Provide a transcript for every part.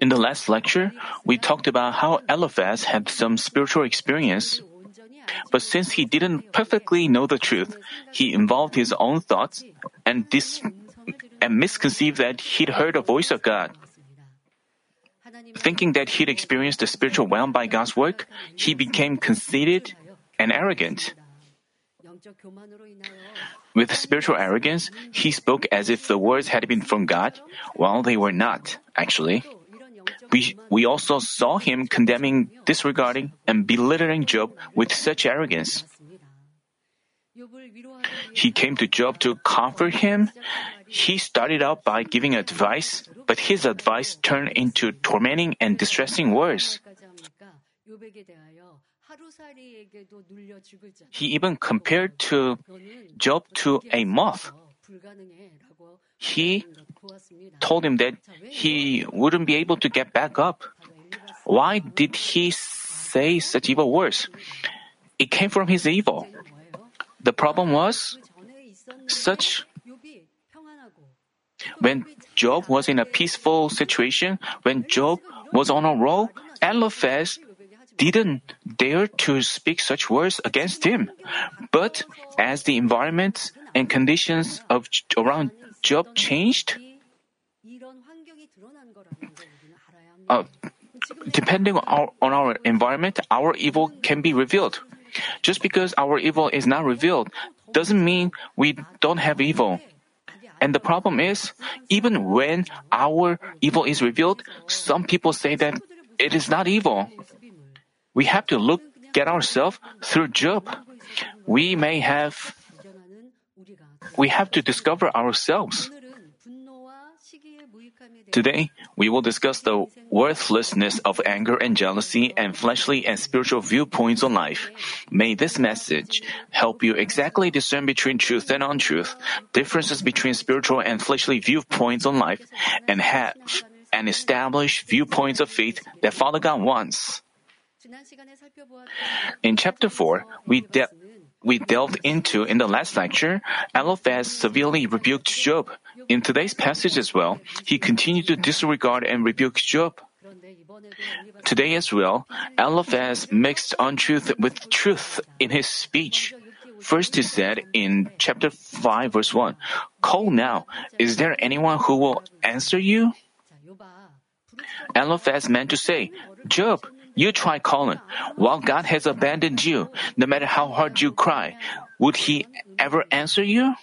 In the last lecture, we talked about how Eliphaz had some spiritual experience. But since he didn't perfectly know the truth, he involved his own thoughts and, dis- and misconceived that he'd heard a voice of God. Thinking that he'd experienced the spiritual realm by God's work, he became conceited and arrogant. With spiritual arrogance, he spoke as if the words had been from God, while they were not, actually. We, we also saw him condemning, disregarding, and belittling Job with such arrogance. He came to Job to comfort him. He started out by giving advice, but his advice turned into tormenting and distressing words. He even compared to Job to a moth. He told him that he wouldn't be able to get back up. Why did he say such evil words? It came from his evil. The problem was such when Job was in a peaceful situation, when Job was on a roll, Eliphaz didn't dare to speak such words against him. But as the environment and conditions of around Job changed, uh, depending on our, on our environment, our evil can be revealed. Just because our evil is not revealed doesn't mean we don't have evil. And the problem is, even when our evil is revealed, some people say that it is not evil. We have to look at ourselves through Job. We may have, we have to discover ourselves. Today, we will discuss the worthlessness of anger and jealousy and fleshly and spiritual viewpoints on life. May this message help you exactly discern between truth and untruth, differences between spiritual and fleshly viewpoints on life, and have and establish viewpoints of faith that Father God wants. In chapter 4, we, de- we delved into in the last lecture, Eliphaz severely rebuked Job. In today's passage as well, he continued to disregard and rebuke Job. Today as well, Eliphaz mixed untruth with truth in his speech. First he said in chapter 5 verse 1, Call now, is there anyone who will answer you? Eliphaz meant to say, Job, you try calling. While God has abandoned you, no matter how hard you cry, would He ever answer you?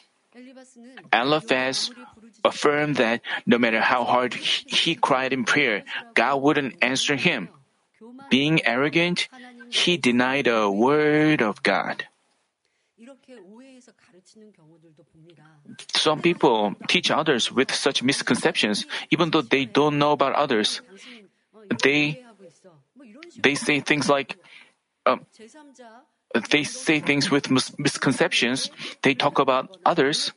Eliphaz affirmed that no matter how hard he cried in prayer, God wouldn't answer him. Being arrogant, he denied a word of God. Some people teach others with such misconceptions, even though they don't know about others. They they say things like, um, they say things with mis- misconceptions. They talk about others,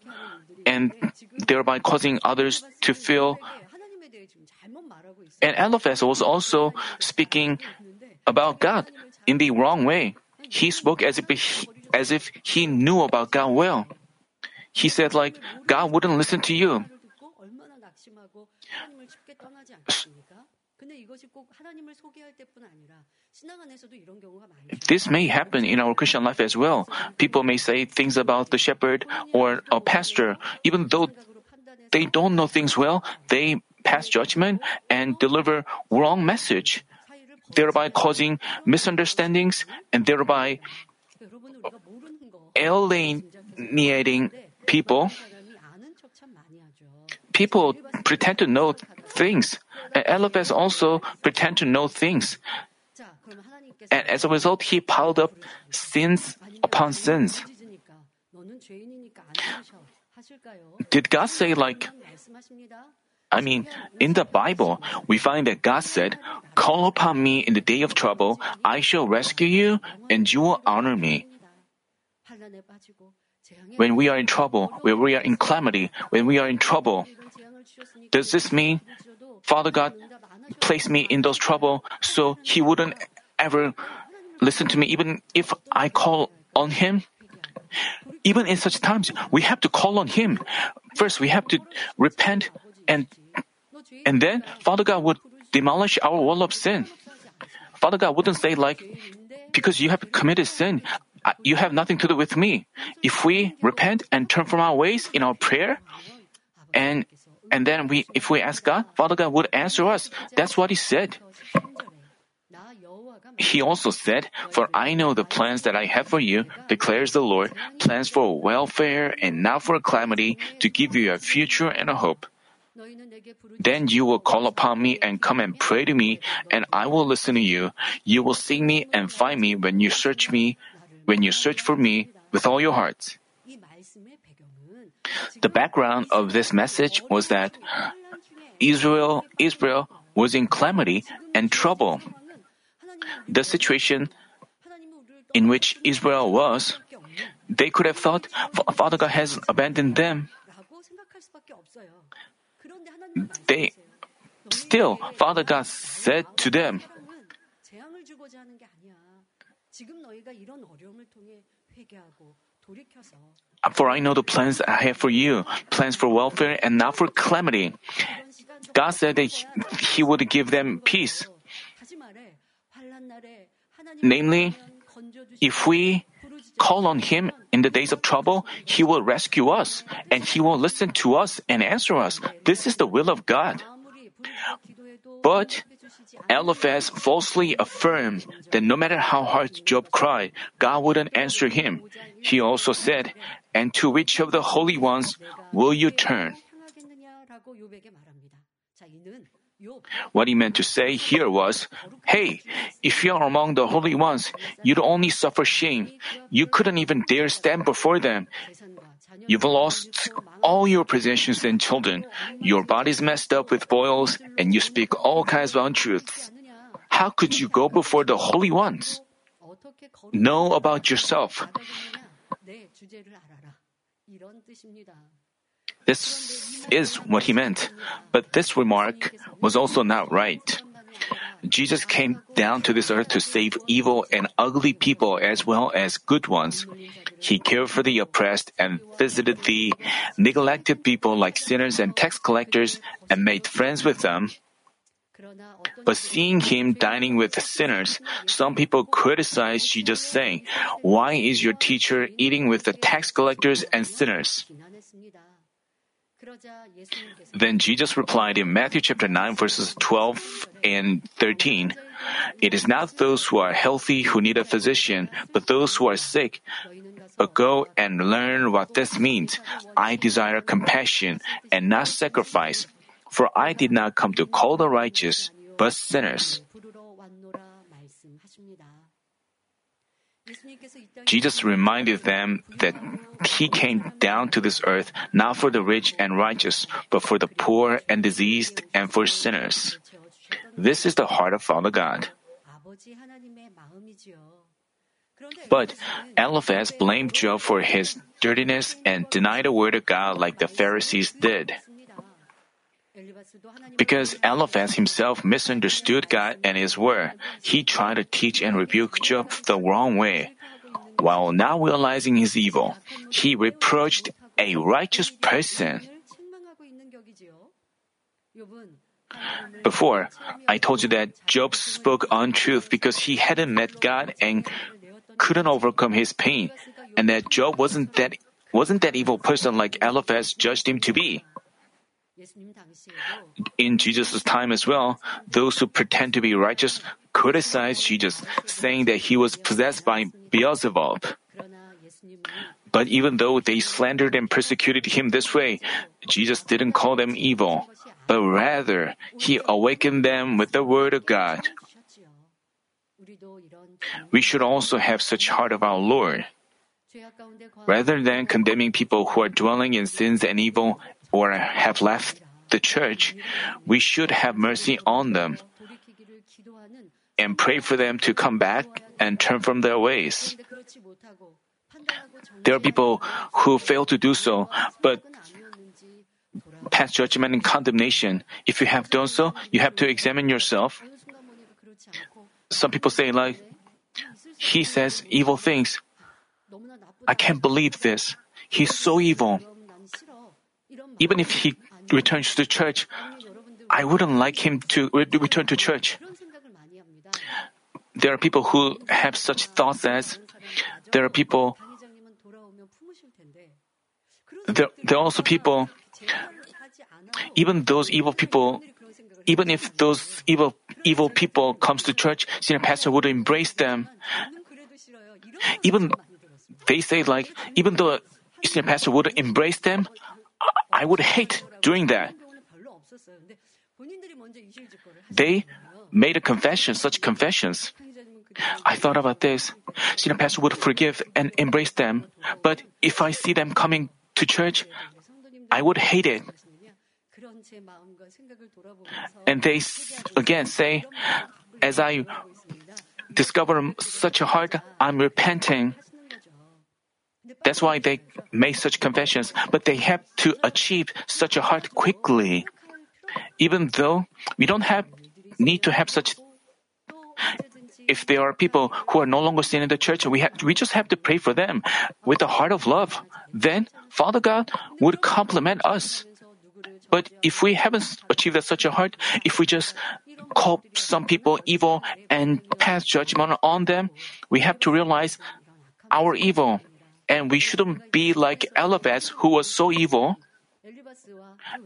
and thereby causing others to feel. And Eliphaz was also speaking about God in the wrong way. He spoke as if he, as if he knew about God well. He said like God wouldn't listen to you. This may happen in our Christian life as well. People may say things about the shepherd or a pastor, even though they don't know things well, they pass judgment and deliver wrong message, thereby causing misunderstandings and thereby alienating people. People pretend to know things. And Eliphaz also pretend to know things. And as a result, he piled up sins upon sins. Did God say like, I mean, in the Bible, we find that God said, Call upon me in the day of trouble, I shall rescue you, and you will honor me. When we are in trouble, when we are in calamity, when we are in trouble, does this mean Father God placed me in those trouble so He wouldn't ever listen to me even if I call on Him? Even in such times, we have to call on Him. First, we have to repent and And then Father God would demolish our wall of sin. Father God wouldn't say like, because you have committed sin, you have nothing to do with me. If we repent and turn from our ways in our prayer, and and then we if we ask God, Father God would answer us. That's what he said. He also said, For I know the plans that I have for you, declares the Lord, plans for welfare and not for calamity, to give you a future and a hope. Then you will call upon me and come and pray to me, and I will listen to you. You will seek me and find me when you search me, when you search for me with all your hearts. The background of this message was that Israel, Israel was in calamity and trouble. The situation in which Israel was, they could have thought Father God has abandoned them. They still, Father God said to them, for I know the plans I have for you, plans for welfare and not for calamity. God said that He would give them peace. Namely, if we call on Him in the days of trouble, He will rescue us and He will listen to us and answer us. This is the will of God. But Eliphaz falsely affirmed that no matter how hard Job cried, God wouldn't answer him. He also said, And to which of the holy ones will you turn? What he meant to say here was, Hey, if you are among the holy ones, you'd only suffer shame. You couldn't even dare stand before them. You've lost all your possessions and children. Your body's messed up with boils, and you speak all kinds of untruths. How could you go before the holy ones? Know about yourself. This is what he meant, but this remark was also not right. Jesus came down to this earth to save evil and ugly people as well as good ones. He cared for the oppressed and visited the neglected people like sinners and tax collectors and made friends with them. But seeing him dining with sinners, some people criticized Jesus saying, Why is your teacher eating with the tax collectors and sinners? Then Jesus replied in Matthew chapter 9 verses 12 and 13, It is not those who are healthy who need a physician, but those who are sick. But go and learn what this means. I desire compassion and not sacrifice, for I did not come to call the righteous, but sinners. Jesus reminded them that he came down to this earth not for the rich and righteous, but for the poor and diseased and for sinners. This is the heart of Father God. But Eliphaz blamed Job for his dirtiness and denied the word of God like the Pharisees did. Because Eliphaz himself misunderstood God and His word, he tried to teach and rebuke Job the wrong way. While not realizing his evil, he reproached a righteous person. Before, I told you that Job spoke untruth because he hadn't met God and couldn't overcome his pain, and that Job wasn't that wasn't that evil person like Eliphaz judged him to be. In Jesus' time as well, those who pretend to be righteous criticized Jesus, saying that he was possessed by Beelzebub. But even though they slandered and persecuted him this way, Jesus didn't call them evil, but rather, he awakened them with the word of God. We should also have such heart of our Lord. Rather than condemning people who are dwelling in sins and evil or have left the church, we should have mercy on them and pray for them to come back and turn from their ways. There are people who fail to do so, but pass judgment and condemnation. If you have done so, you have to examine yourself. Some people say, like, he says evil things. I can't believe this. He's so evil even if he returns to church, I wouldn't like him to return to church. There are people who have such thoughts as there are people, there, there are also people, even those evil people, even if those evil evil people comes to church, senior pastor would embrace them. Even they say like, even though senior pastor would embrace them, I would hate doing that. They made a confession, such confessions. I thought about this. Senior pastor would forgive and embrace them. But if I see them coming to church, I would hate it. And they again say, as I discover such a heart, I'm repenting. That's why they make such confessions, but they have to achieve such a heart quickly. Even though we don't have need to have such if there are people who are no longer seen in the church, we, have, we just have to pray for them with a heart of love. Then Father God would compliment us. But if we haven't achieved such a heart, if we just call some people evil and pass judgment on them, we have to realize our evil and we shouldn't be like Eliphaz, who was so evil.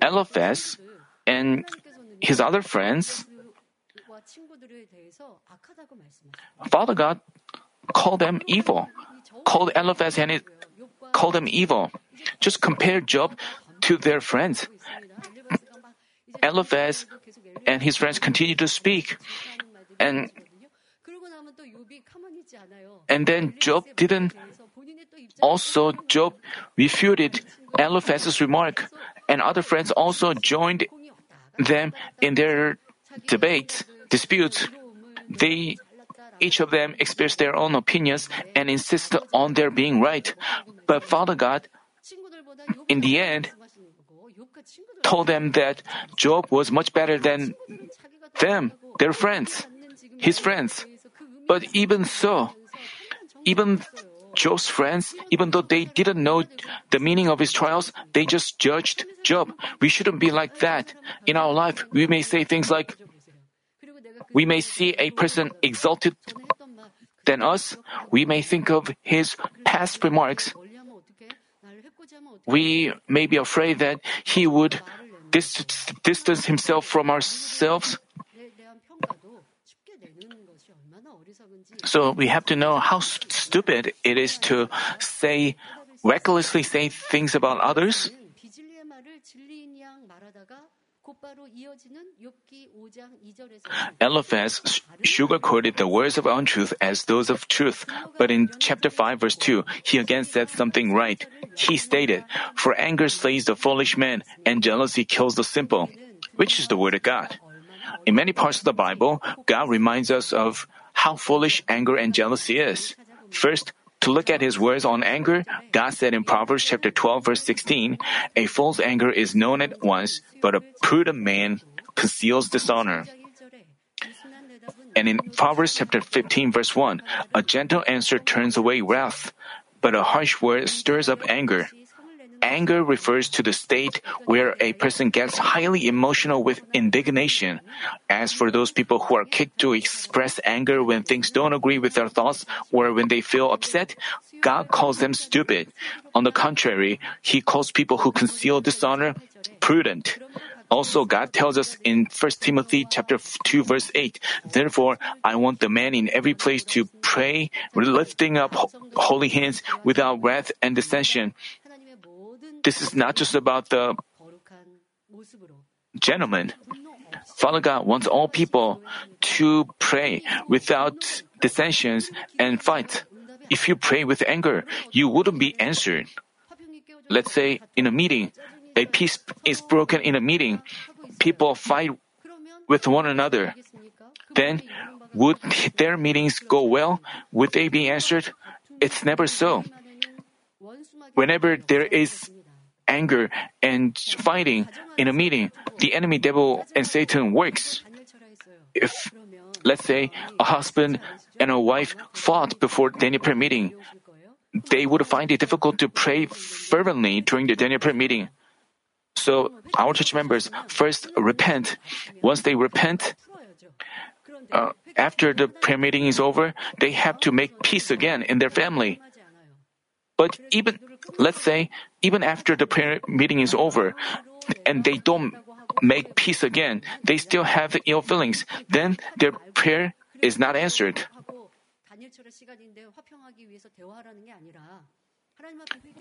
Eliphaz and his other friends, Father God called them evil, called Eliphaz and his, called them evil. Just compare Job to their friends. Eliphaz and his friends continue to speak, and and then Job didn't also, Job refuted Eliphaz's remark, and other friends also joined them in their debate dispute. They, each of them expressed their own opinions and insisted on their being right. But Father God, in the end, told them that Job was much better than them, their friends, his friends. But even so, even Job's friends, even though they didn't know the meaning of his trials, they just judged Job. We shouldn't be like that. In our life, we may say things like, we may see a person exalted than us. We may think of his past remarks. We may be afraid that he would distance himself from ourselves So we have to know how stupid it is to say, recklessly say things about others. Eliphaz sugarcoated the words of untruth as those of truth, but in chapter 5, verse 2, he again said something right. He stated, For anger slays the foolish man, and jealousy kills the simple, which is the word of God. In many parts of the Bible, God reminds us of how foolish anger and jealousy is. First, to look at his words on anger, God said in Proverbs chapter 12 verse 16, a fool's anger is known at once, but a prudent man conceals dishonor. And in Proverbs chapter 15 verse 1, a gentle answer turns away wrath, but a harsh word stirs up anger. Anger refers to the state where a person gets highly emotional with indignation. As for those people who are quick to express anger when things don't agree with their thoughts or when they feel upset, God calls them stupid. On the contrary, He calls people who conceal dishonor prudent. Also, God tells us in 1 Timothy chapter 2 verse 8, Therefore, I want the man in every place to pray, lifting up holy hands without wrath and dissension. This is not just about the gentleman. Father God wants all people to pray without dissensions and fight. If you pray with anger, you wouldn't be answered. Let's say in a meeting, a peace is broken in a meeting, people fight with one another. Then, would their meetings go well? Would they be answered? It's never so. Whenever there is anger, and fighting in a meeting, the enemy devil and Satan works. If, let's say, a husband and a wife fought before Daniel prayer meeting, they would find it difficult to pray fervently during the Daniel prayer meeting. So our church members first repent. Once they repent, uh, after the prayer meeting is over, they have to make peace again in their family. But even, let's say, even after the prayer meeting is over and they don't make peace again, they still have ill feelings, then their prayer is not answered.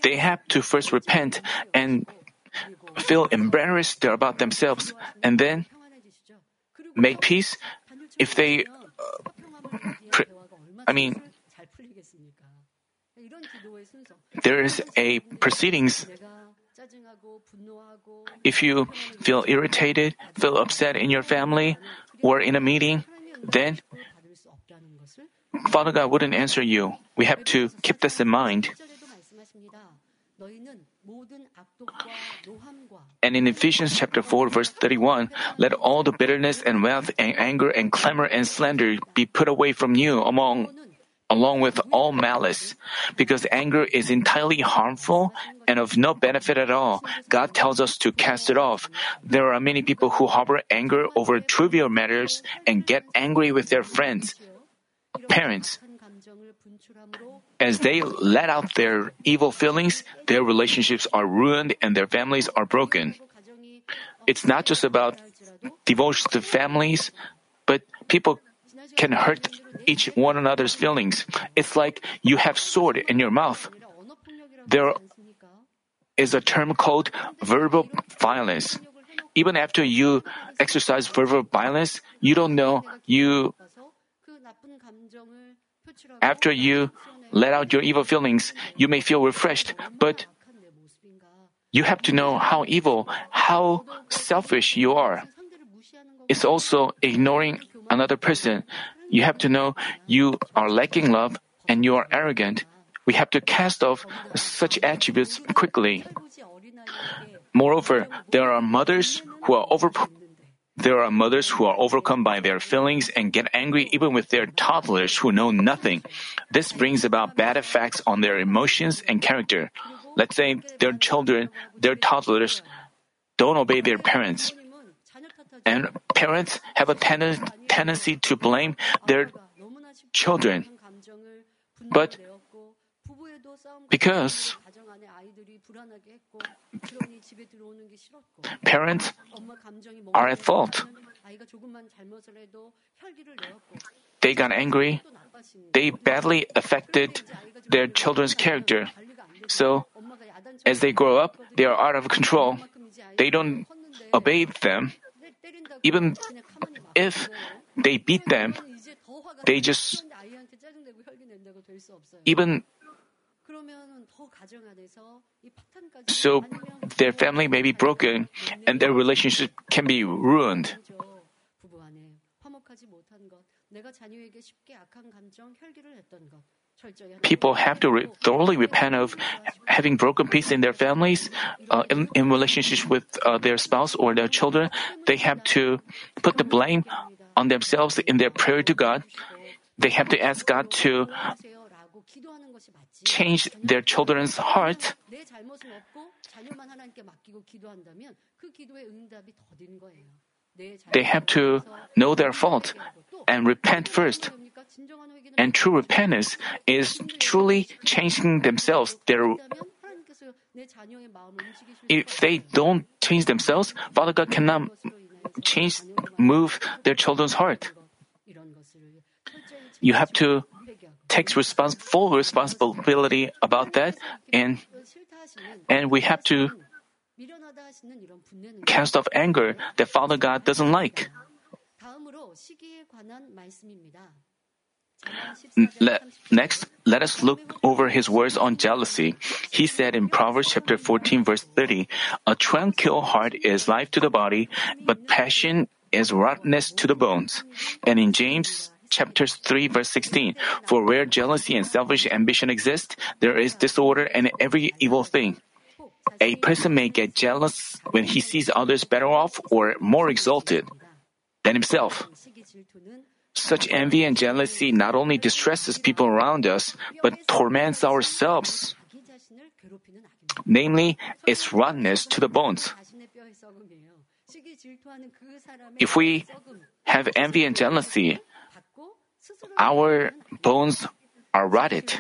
They have to first repent and feel embarrassed about themselves and then make peace if they uh, pre- I mean there is a proceedings. If you feel irritated, feel upset in your family or in a meeting, then Father God wouldn't answer you. We have to keep this in mind. And in Ephesians chapter 4 verse 31, let all the bitterness and wrath and anger and clamor and slander be put away from you among along with all malice. Because anger is entirely harmful and of no benefit at all, God tells us to cast it off. There are many people who harbor anger over trivial matters and get angry with their friends, parents. As they let out their evil feelings, their relationships are ruined and their families are broken. It's not just about divorced families, but people can hurt each one another's feelings. It's like you have sword in your mouth. There is a term called verbal violence. Even after you exercise verbal violence, you don't know you after you let out your evil feelings, you may feel refreshed, but you have to know how evil, how selfish you are. It's also ignoring another person. You have to know you are lacking love and you are arrogant. We have to cast off such attributes quickly. Moreover, there are mothers who are over there are mothers who are overcome by their feelings and get angry even with their toddlers who know nothing. This brings about bad effects on their emotions and character. Let's say their children, their toddlers, don't obey their parents. And parents have a, ten- tendency to blame their children. But because parents are at fault. They got angry. They badly affected their children's character. So, as they grow up, they are out of control. They don't obey them. Even if they beat them. They just even so their family may be broken and their relationship can be ruined. People have to re- thoroughly repent of having broken peace in their families, uh, in, in relationships with uh, their spouse or their children. They have to put the blame on themselves in their prayer to God, they have to ask God to change their children's heart. They have to know their fault and repent first. And true repentance is truly changing themselves, their if they don't change themselves, Father God cannot change, move their children's heart. You have to take respons- full responsibility about that, and and we have to cast off anger that Father God doesn't like next, let us look over his words on jealousy. He said in Proverbs chapter 14 verse 30, A tranquil heart is life to the body, but passion is rottenness to the bones. And in James chapter 3 verse 16, For where jealousy and selfish ambition exist, there is disorder and every evil thing. A person may get jealous when he sees others better off or more exalted than himself. Such envy and jealousy not only distresses people around us, but torments ourselves. Namely, its rottenness to the bones. If we have envy and jealousy, our bones are rotted.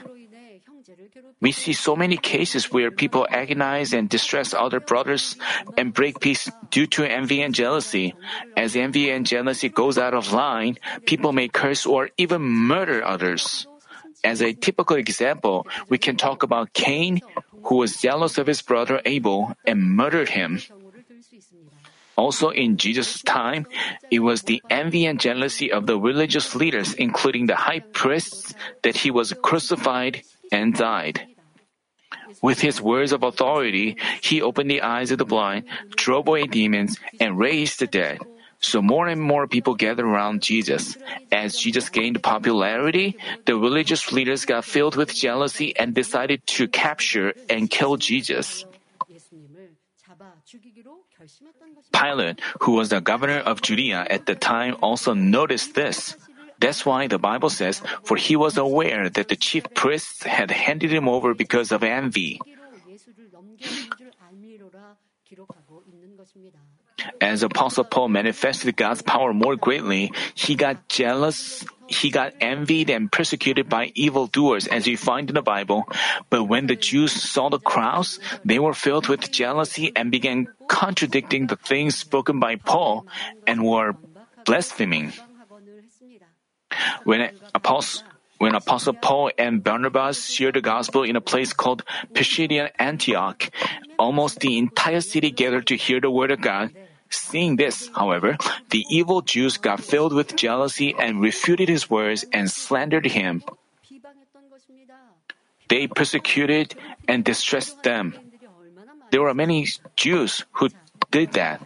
We see so many cases where people agonize and distress other brothers and break peace due to envy and jealousy. As envy and jealousy goes out of line, people may curse or even murder others. As a typical example, we can talk about Cain, who was jealous of his brother Abel and murdered him. Also in Jesus' time, it was the envy and jealousy of the religious leaders, including the high priests, that he was crucified and died. With his words of authority, he opened the eyes of the blind, drove away demons, and raised the dead. So more and more people gathered around Jesus. As Jesus gained popularity, the religious leaders got filled with jealousy and decided to capture and kill Jesus. Pilate, who was the governor of Judea at the time, also noticed this. That's why the Bible says, For he was aware that the chief priests had handed him over because of envy. As Apostle Paul manifested God's power more greatly, he got jealous, he got envied and persecuted by evildoers, as you find in the Bible. But when the Jews saw the crowds, they were filled with jealousy and began contradicting the things spoken by Paul and were blaspheming. When Apostle, when Apostle Paul and Barnabas shared the gospel in a place called Pisidian Antioch, almost the entire city gathered to hear the word of God. Seeing this, however, the evil Jews got filled with jealousy and refuted his words and slandered him. They persecuted and distressed them. There were many Jews who did that.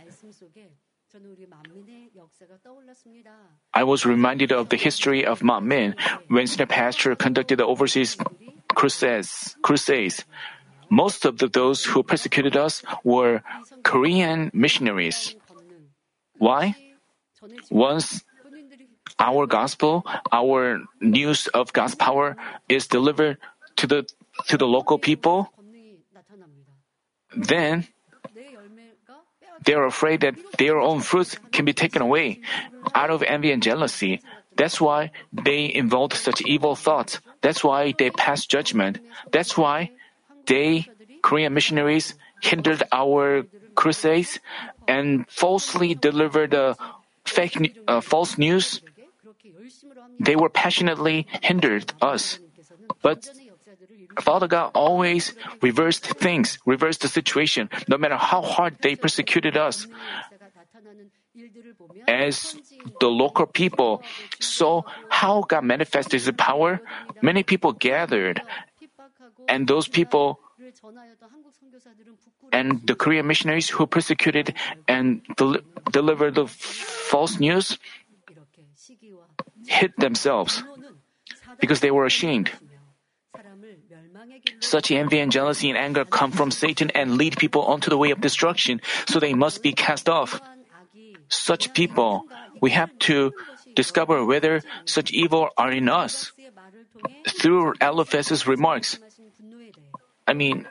I was reminded of the history of Manmin when senior pastor conducted the overseas crusades. crusades. Most of the, those who persecuted us were Korean missionaries. Why? Once our gospel, our news of God's power is delivered to the to the local people, then they are afraid that their own fruits can be taken away out of envy and jealousy. That's why they involved such evil thoughts. That's why they passed judgment. That's why they, Korean missionaries, hindered our crusades and falsely delivered uh, fake, uh, false news. They were passionately hindered us. But Father God always reversed things, reversed the situation, no matter how hard they persecuted us. As the local people saw how God manifested His power, many people gathered, and those people and the Korean missionaries who persecuted and del- delivered the false news hid themselves because they were ashamed. Such envy and jealousy and anger come from Satan and lead people onto the way of destruction, so they must be cast off. Such people, we have to discover whether such evil are in us. Through Eliphaz's remarks, I mean,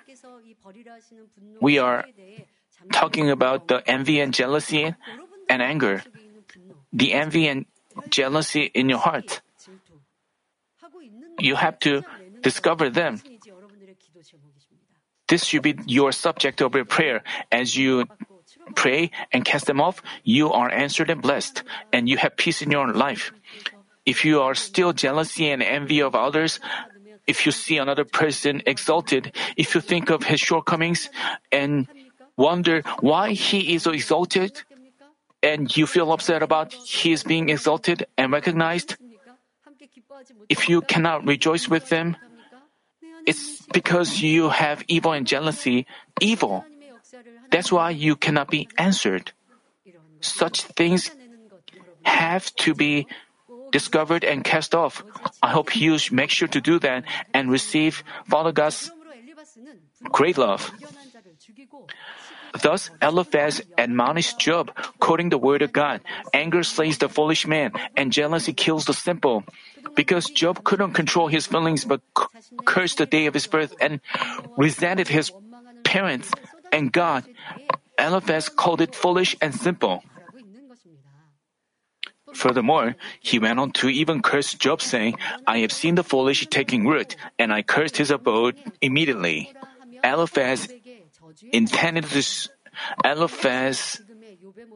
we are talking about the envy and jealousy and anger. The envy and jealousy in your heart. You have to discover them. This should be your subject of your prayer. As you pray and cast them off, you are answered and blessed, and you have peace in your life. If you are still jealousy and envy of others, if you see another person exalted, if you think of his shortcomings and wonder why he is exalted, and you feel upset about his being exalted and recognized, if you cannot rejoice with them, it's because you have evil and jealousy, evil. That's why you cannot be answered. Such things have to be discovered and cast off. I hope you make sure to do that and receive Father God's great love. Thus, Eliphaz admonished Job, quoting the word of God Anger slays the foolish man, and jealousy kills the simple. Because Job couldn't control his feelings but cursed the day of his birth and resented his parents and God, Eliphaz called it foolish and simple. Furthermore, he went on to even curse Job, saying, I have seen the foolish taking root, and I cursed his abode immediately. Eliphaz intended to, Eliphaz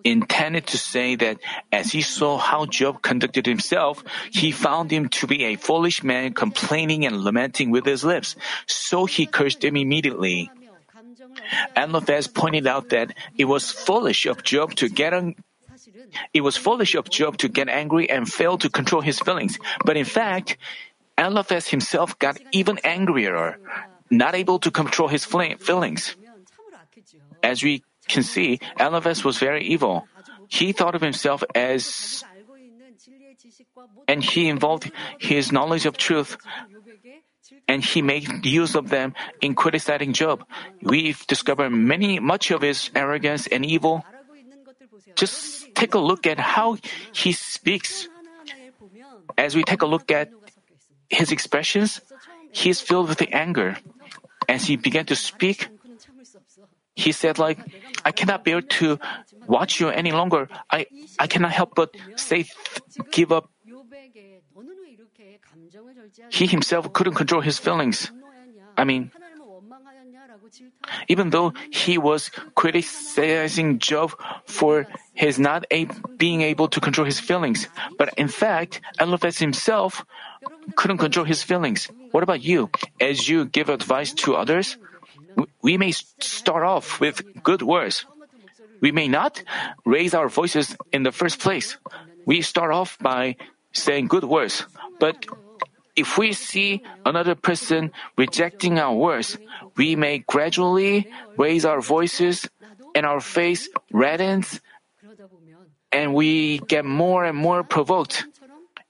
intended to say that as he saw how Job conducted himself, he found him to be a foolish man complaining and lamenting with his lips. So he cursed him immediately. Eliphaz pointed out that it was foolish of Job to get on, it was foolish of Job to get angry and fail to control his feelings. But in fact, Eliphaz himself got even angrier, not able to control his feelings. As we can see, Eliphaz was very evil. He thought of himself as and he involved his knowledge of truth and he made use of them in criticizing Job. We've discovered many much of his arrogance and evil. Just take a look at how he speaks. As we take a look at his expressions, he is filled with anger. As he began to speak, he said like, I cannot bear to watch you any longer. I, I cannot help but say, give up. He himself couldn't control his feelings. I mean, even though he was criticizing Job for his not a- being able to control his feelings, but in fact, Eliphaz himself couldn't control his feelings. What about you? As you give advice to others, we may start off with good words. We may not raise our voices in the first place. We start off by saying good words, but if we see another person rejecting our words, we may gradually raise our voices and our face reddens and we get more and more provoked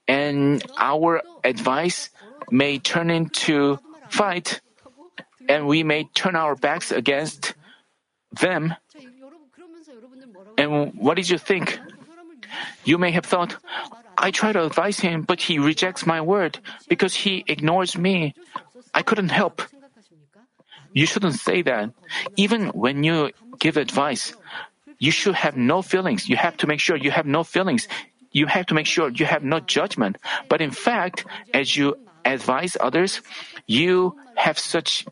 and our advice may turn into fight and we may turn our backs against them. And what did you think? You may have thought, I try to advise him, but he rejects my word because he ignores me. I couldn't help. You shouldn't say that. Even when you give advice, you should have no feelings. You have to make sure you have no feelings. You have to make sure you have no judgment. But in fact, as you advise others, you have such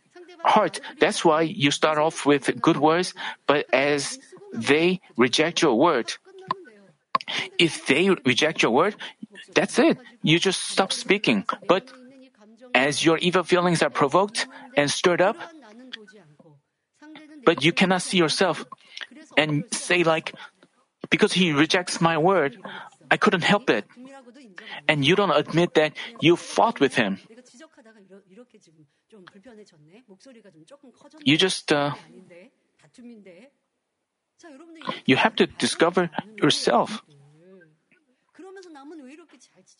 heart. That's why you start off with good words, but as they reject your word, if they reject your word, that's it. You just stop speaking. But as your evil feelings are provoked and stirred up, but you cannot see yourself and say like, because he rejects my word, I couldn't help it. And you don't admit that you fought with him. You just, uh, you have to discover yourself.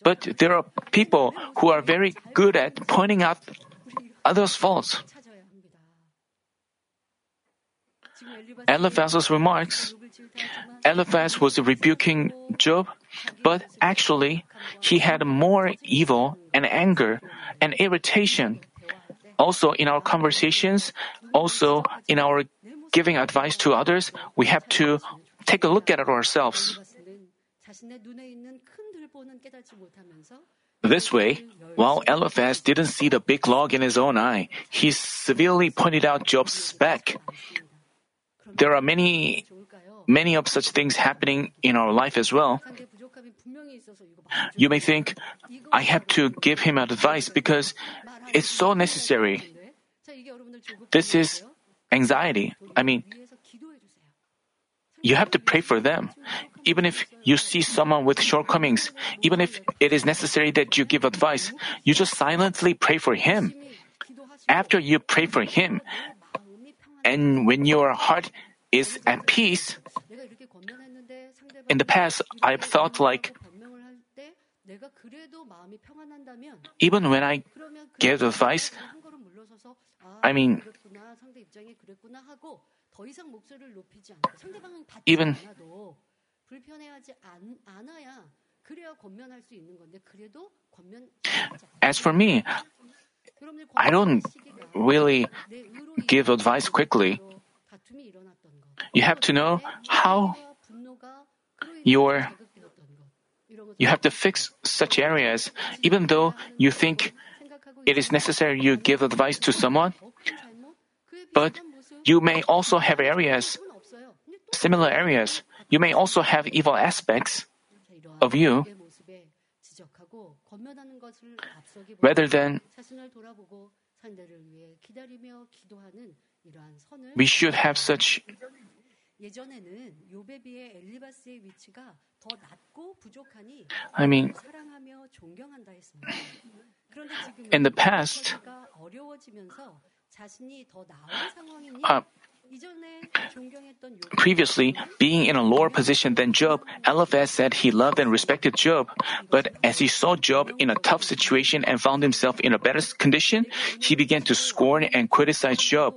But there are people who are very good at pointing out others' faults. Eliphaz's remarks Eliphaz was rebuking Job, but actually he had more evil and anger and irritation. Also, in our conversations, also in our giving advice to others, we have to take a look at ourselves. This way, while Eliphaz didn't see the big log in his own eye, he severely pointed out Job's speck. There are many, many of such things happening in our life as well. You may think, I have to give him advice because it's so necessary. This is anxiety. I mean, you have to pray for them. Even if you see someone with shortcomings, even if it is necessary that you give advice, you just silently pray for him. After you pray for him, and when your heart is at peace, in the past, I've thought like, even when I give advice, I mean, even as for me, I don't really give advice quickly. You have to know how your you have to fix such areas, even though you think it is necessary you give advice to someone. But you may also have areas, similar areas. You may also have evil aspects of you. Rather than we should have such I mean, in the past, uh, Previously, being in a lower position than Job, Eliphaz said he loved and respected Job. But as he saw Job in a tough situation and found himself in a better condition, he began to scorn and criticize Job.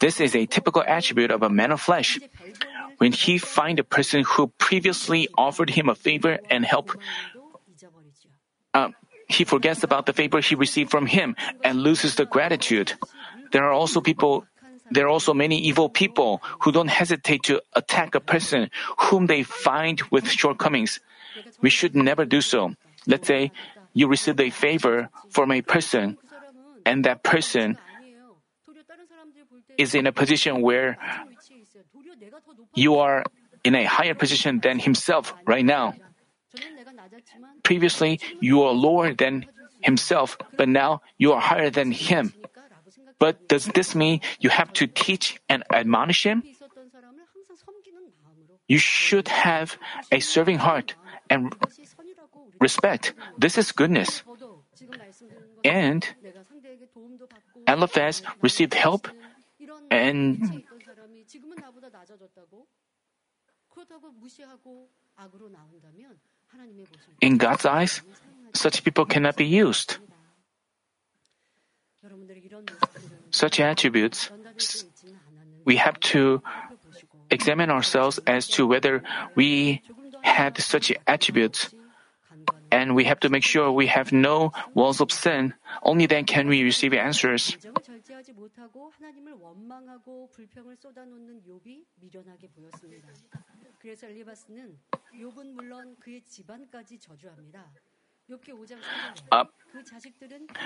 This is a typical attribute of a man of flesh. When he finds a person who previously offered him a favor and help, uh, he forgets about the favor he received from him and loses the gratitude. There are also people there are also many evil people who don't hesitate to attack a person whom they find with shortcomings. We should never do so. Let's say you received a favor from a person, and that person is in a position where you are in a higher position than himself right now. Previously, you are lower than himself, but now you are higher than him. But does this mean you have to teach and admonish him? You should have a serving heart and respect. This is goodness. And Eliphaz received help and in God's eyes, such people cannot be used. Such attributes, we have to examine ourselves as to whether we had such attributes and we have to make sure we have no walls of sin. Only then can we receive answers. 순종하지 못하고 하나님을 원망하고 불평을 쏟아놓는 욥이 미련하게 보였습니다. 그래서 엘리바스는 욥은 물론 그의 집안까지 저주합니다. Uh,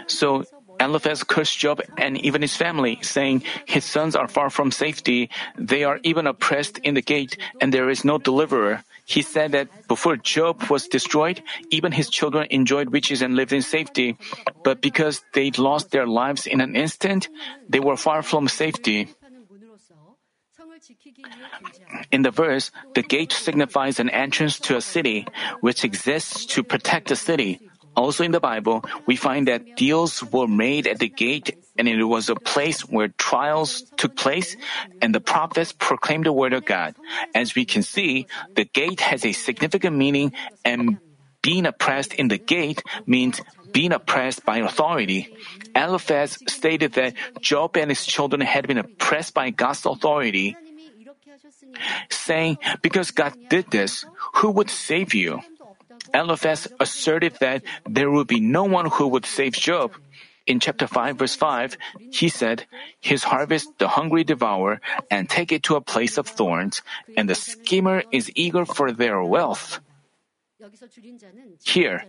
so Eliphaz cursed Job and even his family, saying, His sons are far from safety, they are even oppressed in the gate, and there is no deliverer. He said that before Job was destroyed, even his children enjoyed riches and lived in safety. But because they lost their lives in an instant, they were far from safety. In the verse, the gate signifies an entrance to a city, which exists to protect the city. Also in the Bible, we find that deals were made at the gate and it was a place where trials took place and the prophets proclaimed the word of God. As we can see, the gate has a significant meaning and being oppressed in the gate means being oppressed by authority. Eliphaz stated that Job and his children had been oppressed by God's authority, saying, Because God did this, who would save you? Eliphaz asserted that there would be no one who would save Job. In chapter 5, verse 5, he said, His harvest the hungry devour and take it to a place of thorns, and the schemer is eager for their wealth. Here,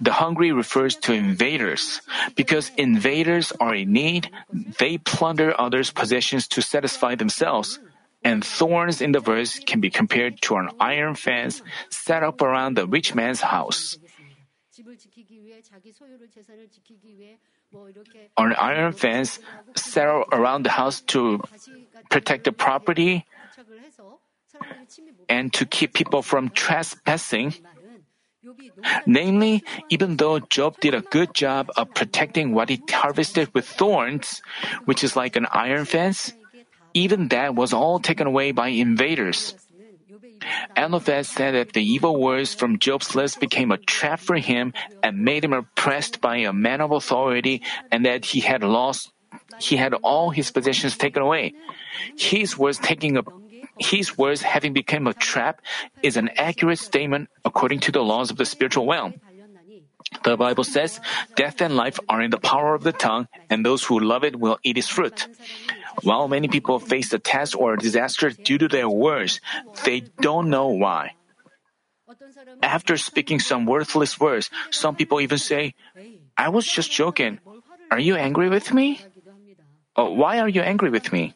the hungry refers to invaders. Because invaders are in need, they plunder others' possessions to satisfy themselves and thorns in the verse can be compared to an iron fence set up around the rich man's house. An iron fence set around the house to protect the property and to keep people from trespassing. Namely, even though Job did a good job of protecting what he harvested with thorns, which is like an iron fence, even that was all taken away by invaders. Eliphaz said that the evil words from Job's lips became a trap for him and made him oppressed by a man of authority and that he had lost he had all his possessions taken away. His words taking a his words having become a trap is an accurate statement according to the laws of the spiritual realm. The Bible says, Death and life are in the power of the tongue, and those who love it will eat its fruit. While many people face a test or a disaster due to their words, they don't know why. After speaking some worthless words, some people even say, I was just joking. Are you angry with me? Uh, why are you angry with me?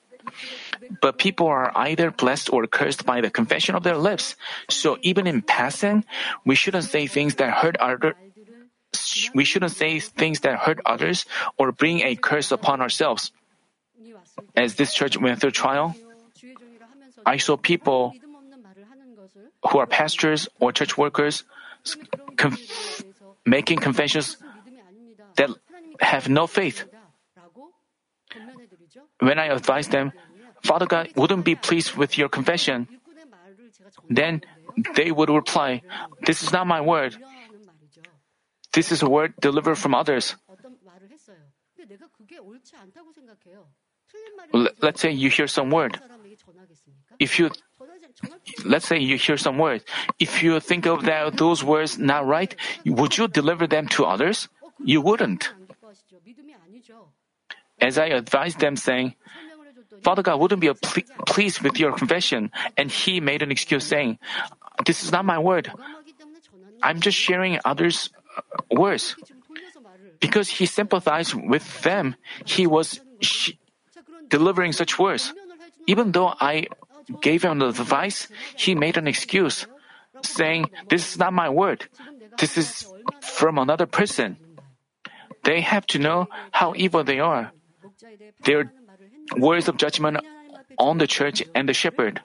But people are either blessed or cursed by the confession of their lips. So even in passing, we shouldn't say things that hurt other, we shouldn't say things that hurt others or bring a curse upon ourselves. As this church went through trial, I saw people who are pastors or church workers conf- making confessions that have no faith. When I advised them, Father God wouldn't be pleased with your confession, then they would reply, This is not my word. This is a word delivered from others. Let's say you hear some word. If you let's say you hear some words. If you think of that those words not right, would you deliver them to others? You wouldn't. As I advised them saying, Father God wouldn't be ple- pleased with your confession, and he made an excuse saying, This is not my word. I'm just sharing others' uh, words. Because he sympathized with them, he was sh- delivering such words. Even though I gave him the advice, he made an excuse, saying, This is not my word. This is from another person. They have to know how evil they are. Their words of judgment on the church and the shepherd.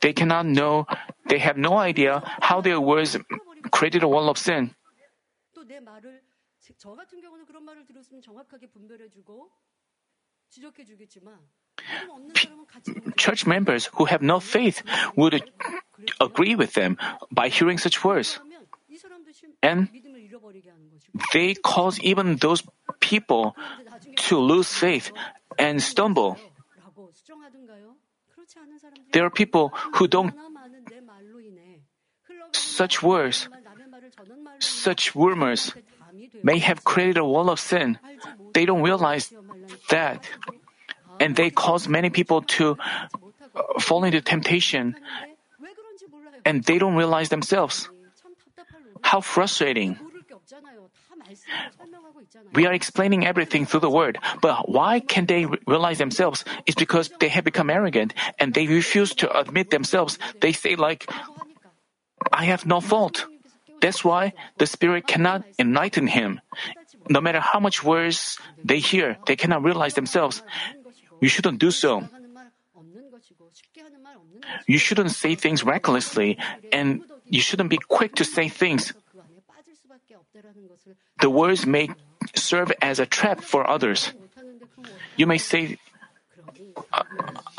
They cannot know, they have no idea how their words created a wall of sin. Church members who have no faith would agree with them by hearing such words. And they cause even those people to lose faith and stumble. There are people who don't such words, such rumors may have created a wall of sin. They don't realize that. And they cause many people to uh, fall into temptation. And they don't realize themselves. How frustrating. We are explaining everything through the word, but why can they realize themselves? It's because they have become arrogant and they refuse to admit themselves. They say like, I have no fault. That's why the Spirit cannot enlighten him. No matter how much words they hear, they cannot realize themselves. You shouldn't do so. You shouldn't say things recklessly, and you shouldn't be quick to say things. The words may serve as a trap for others. You may say,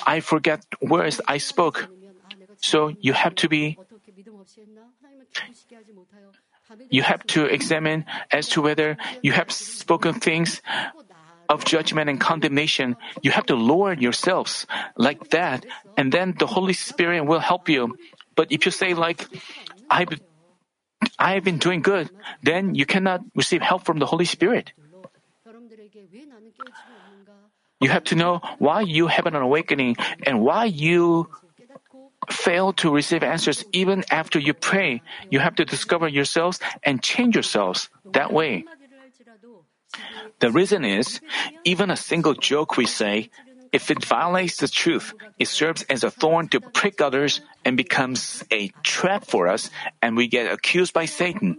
I forget words I spoke. So you have to be you have to examine as to whether you have spoken things of judgment and condemnation. You have to lower yourselves like that, and then the Holy Spirit will help you. But if you say like, I've I've been doing good, then you cannot receive help from the Holy Spirit. You have to know why you have an awakening and why you fail to receive answers even after you pray. You have to discover yourselves and change yourselves that way. The reason is, even a single joke we say, if it violates the truth, it serves as a thorn to prick others and becomes a trap for us, and we get accused by Satan.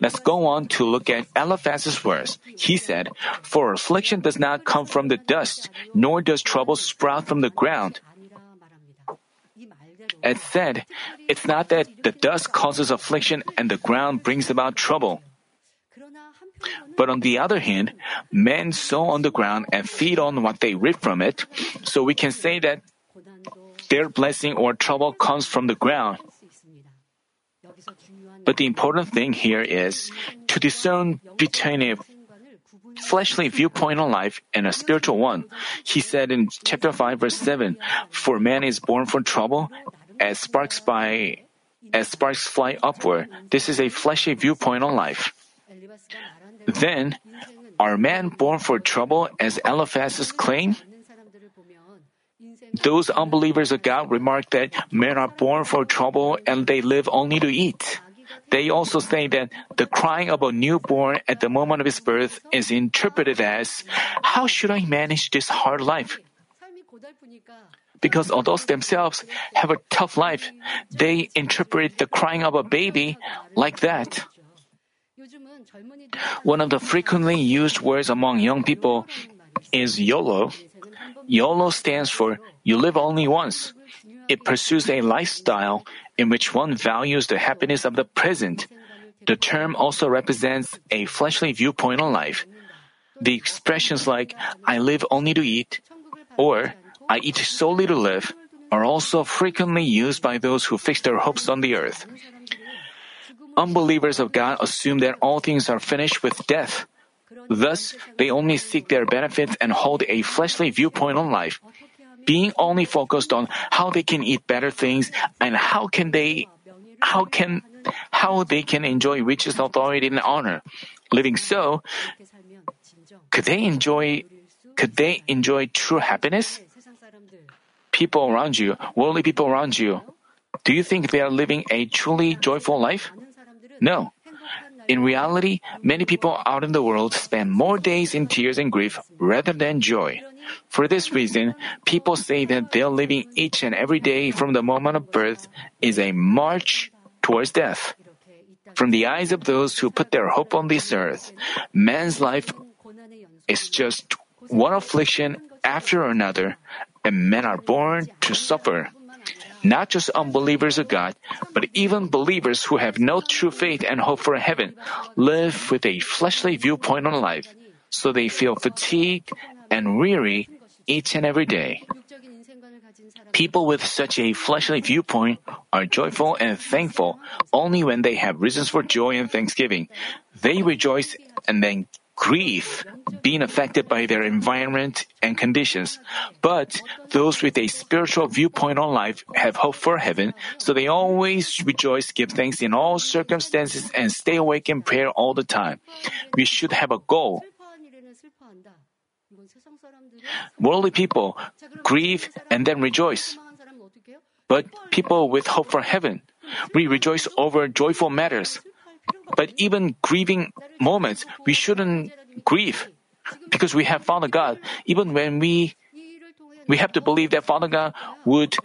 Let's go on to look at Eliphaz's words. He said, For affliction does not come from the dust, nor does trouble sprout from the ground. It said, it's not that the dust causes affliction and the ground brings about trouble. But on the other hand, men sow on the ground and feed on what they reap from it, so we can say that their blessing or trouble comes from the ground. But the important thing here is to discern between a fleshly viewpoint on life and a spiritual one. He said in chapter 5 verse 7, For man is born for trouble, as sparks by as sparks fly upward. This is a fleshy viewpoint on life. Then, are men born for trouble as Eliphaz's claim? those unbelievers of God remark that men are born for trouble and they live only to eat. They also say that the crying of a newborn at the moment of his birth is interpreted as, How should I manage this hard life? Because adults themselves have a tough life, they interpret the crying of a baby like that. One of the frequently used words among young people is YOLO. YOLO stands for You Live Only Once. It pursues a lifestyle in which one values the happiness of the present. The term also represents a fleshly viewpoint on life. The expressions like, I live only to eat, or I eat solely to live, are also frequently used by those who fix their hopes on the earth. Unbelievers of God assume that all things are finished with death. Thus, they only seek their benefits and hold a fleshly viewpoint on life, being only focused on how they can eat better things and how can they how can how they can enjoy riches, authority, and honor. Living so, could they enjoy could they enjoy true happiness? People around you, worldly people around you, do you think they are living a truly joyful life? No. In reality, many people out in the world spend more days in tears and grief rather than joy. For this reason, people say that their living each and every day from the moment of birth is a march towards death. From the eyes of those who put their hope on this earth, man's life is just one affliction after another, and men are born to suffer not just unbelievers of God, but even believers who have no true faith and hope for heaven live with a fleshly viewpoint on life, so they feel fatigued and weary each and every day. People with such a fleshly viewpoint are joyful and thankful only when they have reasons for joy and thanksgiving. They rejoice and then grief being affected by their environment and conditions. But those with a spiritual viewpoint on life have hope for heaven, so they always rejoice, give thanks in all circumstances, and stay awake in prayer all the time. We should have a goal. Worldly people grieve and then rejoice. But people with hope for heaven, we rejoice over joyful matters. But even grieving moments, we shouldn't grieve because we have Father God. Even when we we have to believe that Father God would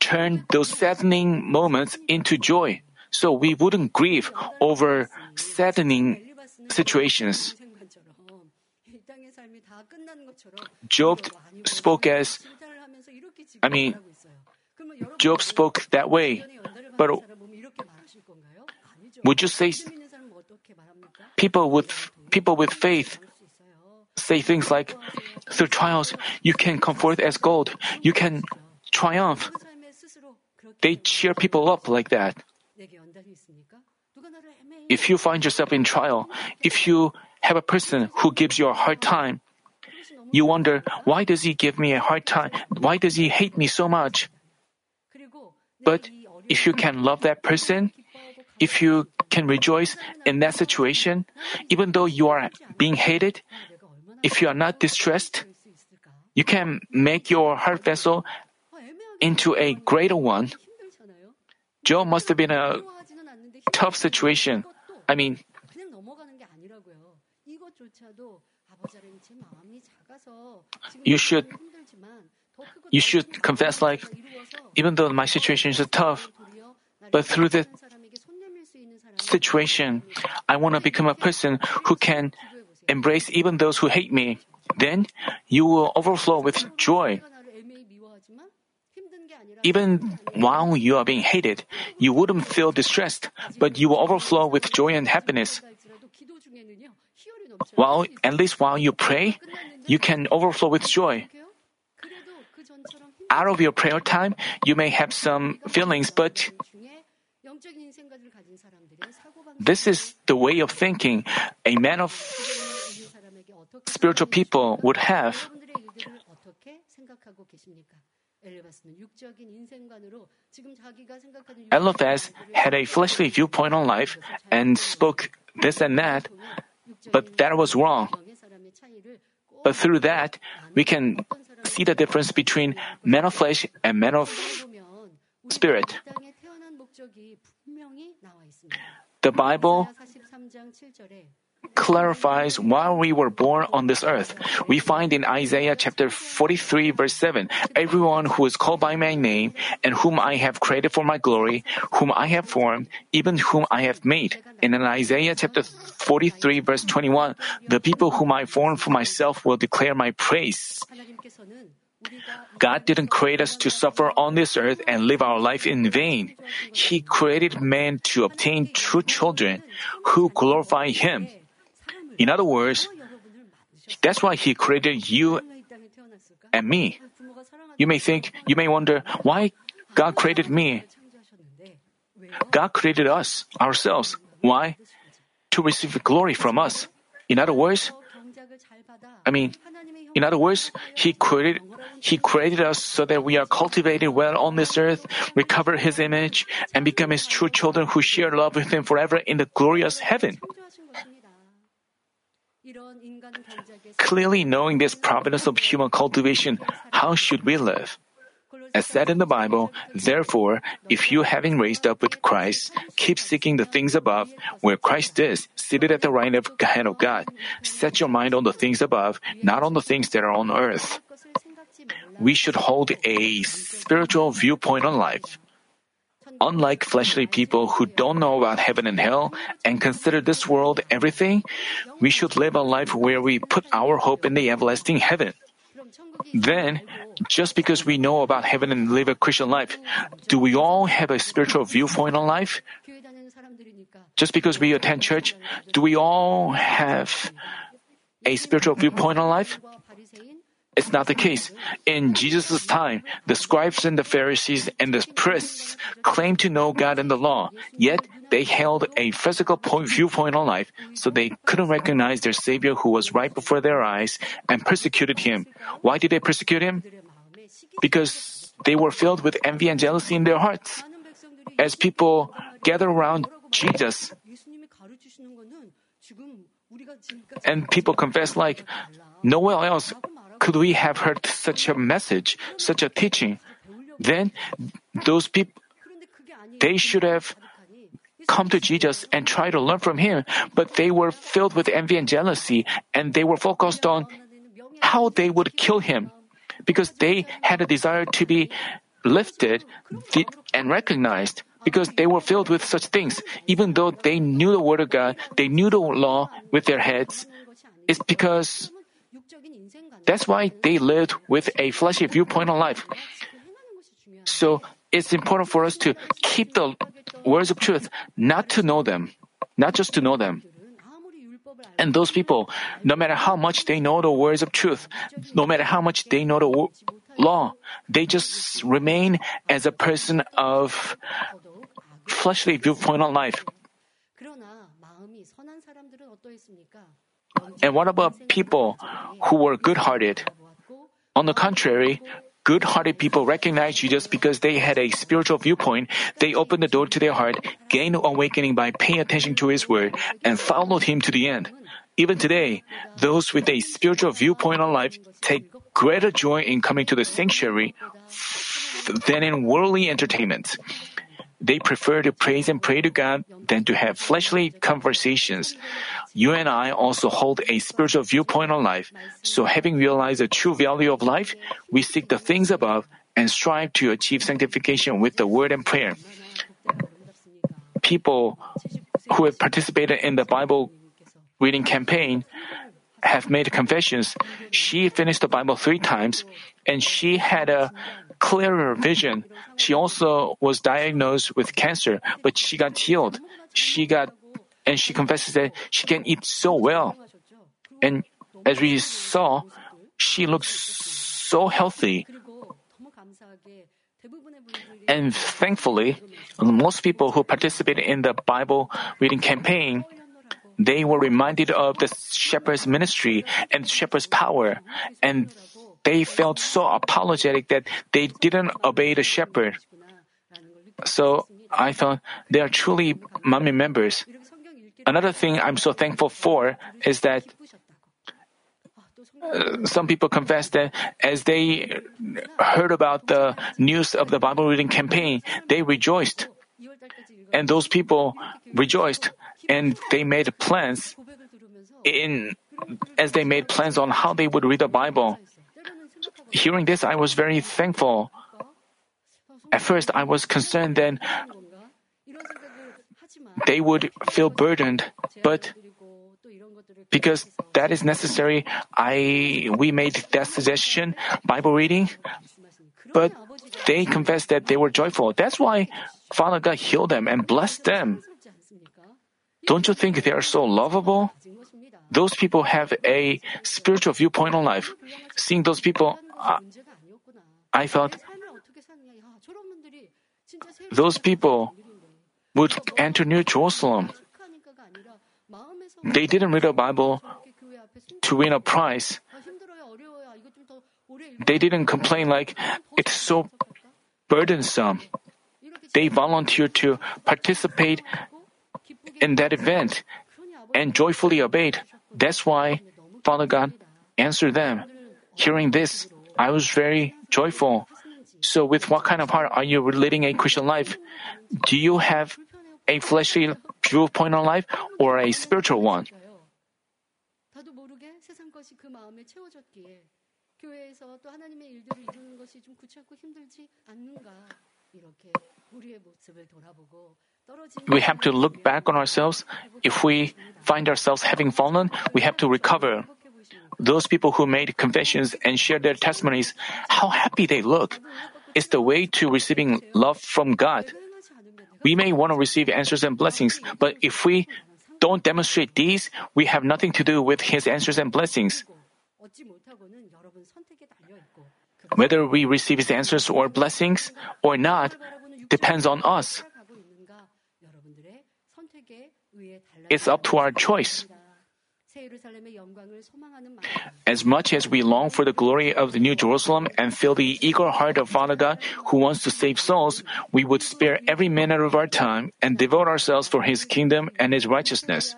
turn those saddening moments into joy. So we wouldn't grieve over saddening situations. Job spoke as, I mean, Job spoke that way. But would you say people with people with faith say things like, through trials, you can come forth as gold, you can triumph. They cheer people up like that. If you find yourself in trial, if you have a person who gives you a hard time, you wonder, why does he give me a hard time? Why does he hate me so much? But if you can love that person, if you can rejoice in that situation, even though you are being hated, if you are not distressed, you can make your heart vessel into a greater one. Job must have been a tough situation. I mean, you should you should confess like even though my situation is tough, but through the situation, I want to become a person who can embrace even those who hate me. Then you will overflow with joy. Even while you are being hated, you wouldn't feel distressed, but you will overflow with joy and happiness. While, at least while you pray, you can overflow with joy. Out of your prayer time, you may have some feelings, but this is the way of thinking a man of spiritual people would have. Eliphaz had a fleshly viewpoint on life and spoke this and that, but that was wrong. But through that, we can see the difference between man of flesh and man of spirit. The Bible clarifies why we were born on this earth. We find in Isaiah chapter 43 verse 7, everyone who is called by my name and whom I have created for my glory, whom I have formed, even whom I have made. And in Isaiah chapter 43 verse 21, the people whom I formed for myself will declare my praise. God didn't create us to suffer on this earth and live our life in vain. He created man to obtain true children who glorify Him. In other words, that's why He created you and me. You may think, you may wonder, why God created me? God created us, ourselves. Why? To receive glory from us. In other words, I mean, in other words, He created, He created us so that we are cultivated well on this earth, recover His image, and become His true children who share love with Him forever in the glorious heaven. Clearly knowing this providence of human cultivation, how should we live? As said in the Bible, therefore, if you, having raised up with Christ, keep seeking the things above, where Christ is, seated at the right hand of God, set your mind on the things above, not on the things that are on earth. We should hold a spiritual viewpoint on life. Unlike fleshly people who don't know about heaven and hell and consider this world everything, we should live a life where we put our hope in the everlasting heaven. Then, just because we know about heaven and live a Christian life, do we all have a spiritual viewpoint on life? Just because we attend church, do we all have a spiritual viewpoint on life? It's not the case. In Jesus' time, the scribes and the Pharisees and the priests claimed to know God and the law, yet they held a physical point, viewpoint on life, so they couldn't recognize their Savior who was right before their eyes and persecuted him. Why did they persecute him? Because they were filled with envy and jealousy in their hearts. As people gather around Jesus, and people confess like, no one else could we have heard such a message, such a teaching, then those people, they should have come to Jesus and try to learn from him, but they were filled with envy and jealousy, and they were focused on how they would kill him because they had a desire to be lifted and recognized because they were filled with such things. Even though they knew the Word of God, they knew the law with their heads, it's because that's why they lived with a fleshy viewpoint on life. So it's important for us to keep the words of truth, not to know them, not just to know them. And those people, no matter how much they know the words of truth, no matter how much they know the wo- law, they just remain as a person of fleshly viewpoint on life. And what about people who were good hearted? On the contrary, good hearted people recognized Jesus because they had a spiritual viewpoint. They opened the door to their heart, gained awakening by paying attention to His word, and followed Him to the end. Even today, those with a spiritual viewpoint on life take greater joy in coming to the sanctuary than in worldly entertainment. They prefer to praise and pray to God than to have fleshly conversations. You and I also hold a spiritual viewpoint on life. So having realized the true value of life, we seek the things above and strive to achieve sanctification with the word and prayer. People who have participated in the Bible reading campaign have made confessions. She finished the Bible three times and she had a clearer vision. She also was diagnosed with cancer, but she got healed. She got, and she confesses that she can eat so well. And as we saw, she looks so healthy. And thankfully, most people who participated in the Bible reading campaign, they were reminded of the shepherd's ministry and shepherd's power, and they felt so apologetic that they didn't obey the shepherd. So I thought they are truly Manmin members. Another thing I'm so thankful for is that uh, some people confess that as they heard about the news of the Bible reading campaign, they rejoiced. And those people rejoiced and they made plans in as they made plans on how they would read the Bible. Hearing this, I was very thankful. At first, I was concerned that they would feel burdened, but because that is necessary, I we made that suggestion, Bible reading, but they confessed that they were joyful. That's why Father God healed them and blessed them. Don't you think they are so lovable? Those people have a spiritual viewpoint on life. Seeing those people, I, I thought those people would enter New Jerusalem. They didn't read the Bible to win a prize. They didn't complain like it's so burdensome. They volunteered to participate in that event and joyfully obeyed. That's why Father God answered them. Hearing this, I was very joyful. So, with what kind of heart are you leading a Christian life? Do you have a fleshly viewpoint on life or a spiritual one? We have to look back on ourselves. If we find ourselves having fallen, we have to recover. Those people who made confessions and shared their testimonies, how happy they look. It's the way to receiving love from God. We may want to receive answers and blessings, but if we don't demonstrate these, we have nothing to do with His answers and blessings. Whether we receive His answers or blessings or not depends on us. It's up to our choice. As much as we long for the glory of the New Jerusalem and feel the eager heart of Father God who wants to save souls, we would spare every minute of our time and devote ourselves for His kingdom and His righteousness.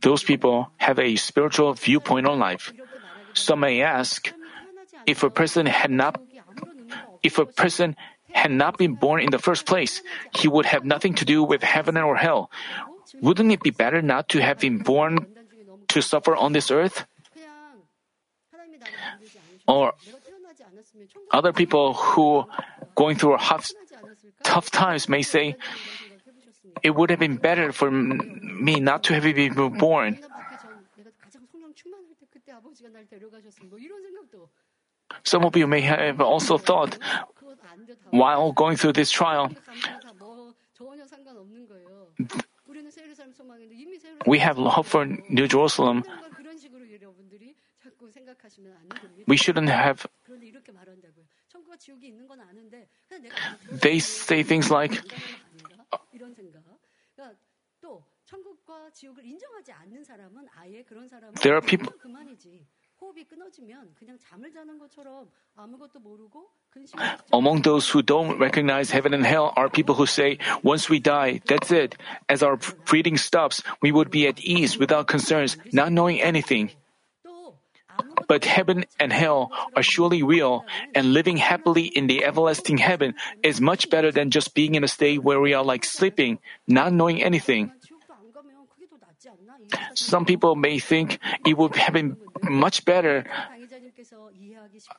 Those people have a spiritual viewpoint on life. Some may ask, if a person had not, if a person had not been born in the first place, he would have nothing to do with heaven or hell. Wouldn't it be better not to have been born to suffer on this earth? Or other people who going through hot, tough times may say, it would have been better for me not to have been born. Some of you may have also thought, while going through this trial, we have hope for New Jerusalem. We shouldn't have. They say things like, there are people. Among those who don't recognize heaven and hell are people who say, once we die, that's it. As our breathing stops, we would be at ease without concerns, not knowing anything. But heaven and hell are surely real, and living happily in the everlasting heaven is much better than just being in a state where we are like sleeping, not knowing anything. Some people may think it would have been much better.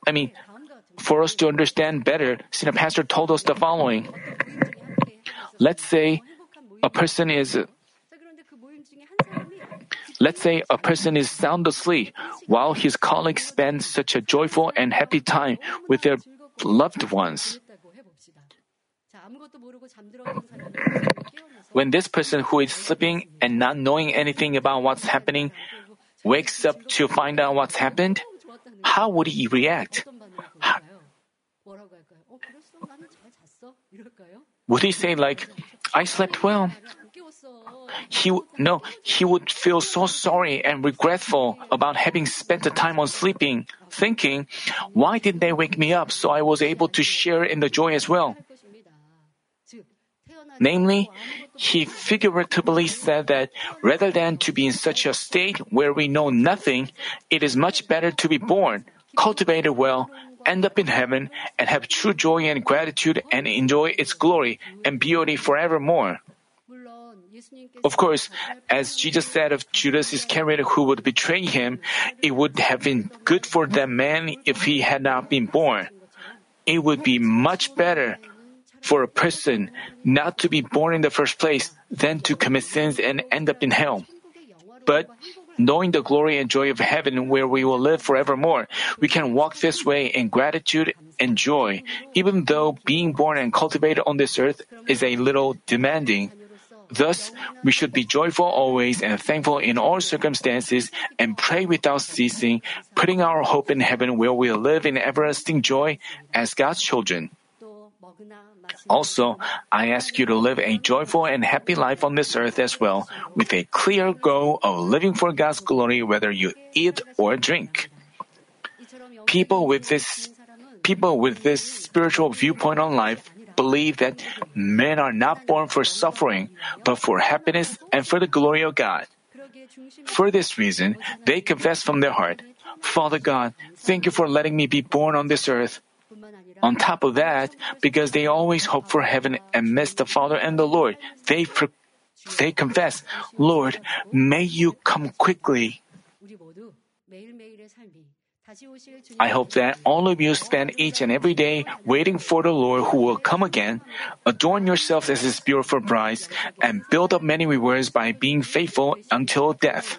I mean, for us to understand better, Senior Pastor told us the following. Let's say a person is Let's say a person is sound asleep while his colleagues spend such a joyful and happy time with their loved ones. When this person who is sleeping and not knowing anything about what's happening wakes up to find out what's happened, how would he react? Would he say like, I slept well? He no, he would feel so sorry and regretful about having spent the time on sleeping, thinking, why didn't they wake me up so I was able to share in the joy as well? Namely, he figuratively said that rather than to be in such a state where we know nothing, it is much better to be born, cultivated well, end up in heaven, and have true joy and gratitude and enjoy its glory and beauty forevermore. Of course, as Jesus said of Judas Iscariot who would betray him, it would have been good for that man if he had not been born. It would be much better for a person not to be born in the first place than to commit sins and end up in hell. But knowing the glory and joy of heaven where we will live forevermore, we can walk this way in gratitude and joy, even though being born and cultivated on this earth is a little demanding. Thus, we should be joyful always and thankful in all circumstances and pray without ceasing, putting our hope in heaven where we'll live in everlasting joy as God's children. Also, I ask you to live a joyful and happy life on this earth as well, with a clear goal of living for God's glory whether you eat or drink. People with this people with this spiritual viewpoint on life believe that men are not born for suffering, but for happiness and for the glory of God. For this reason, they confess from their heart, Father God, thank you for letting me be born on this earth. On top of that, because they always hope for heaven and miss the Father and the Lord, they, they confess, Lord, may you come quickly. I hope that all of you spend each and every day waiting for the Lord who will come again. Adorn yourselves as his beautiful brides and build up many rewards by being faithful until death.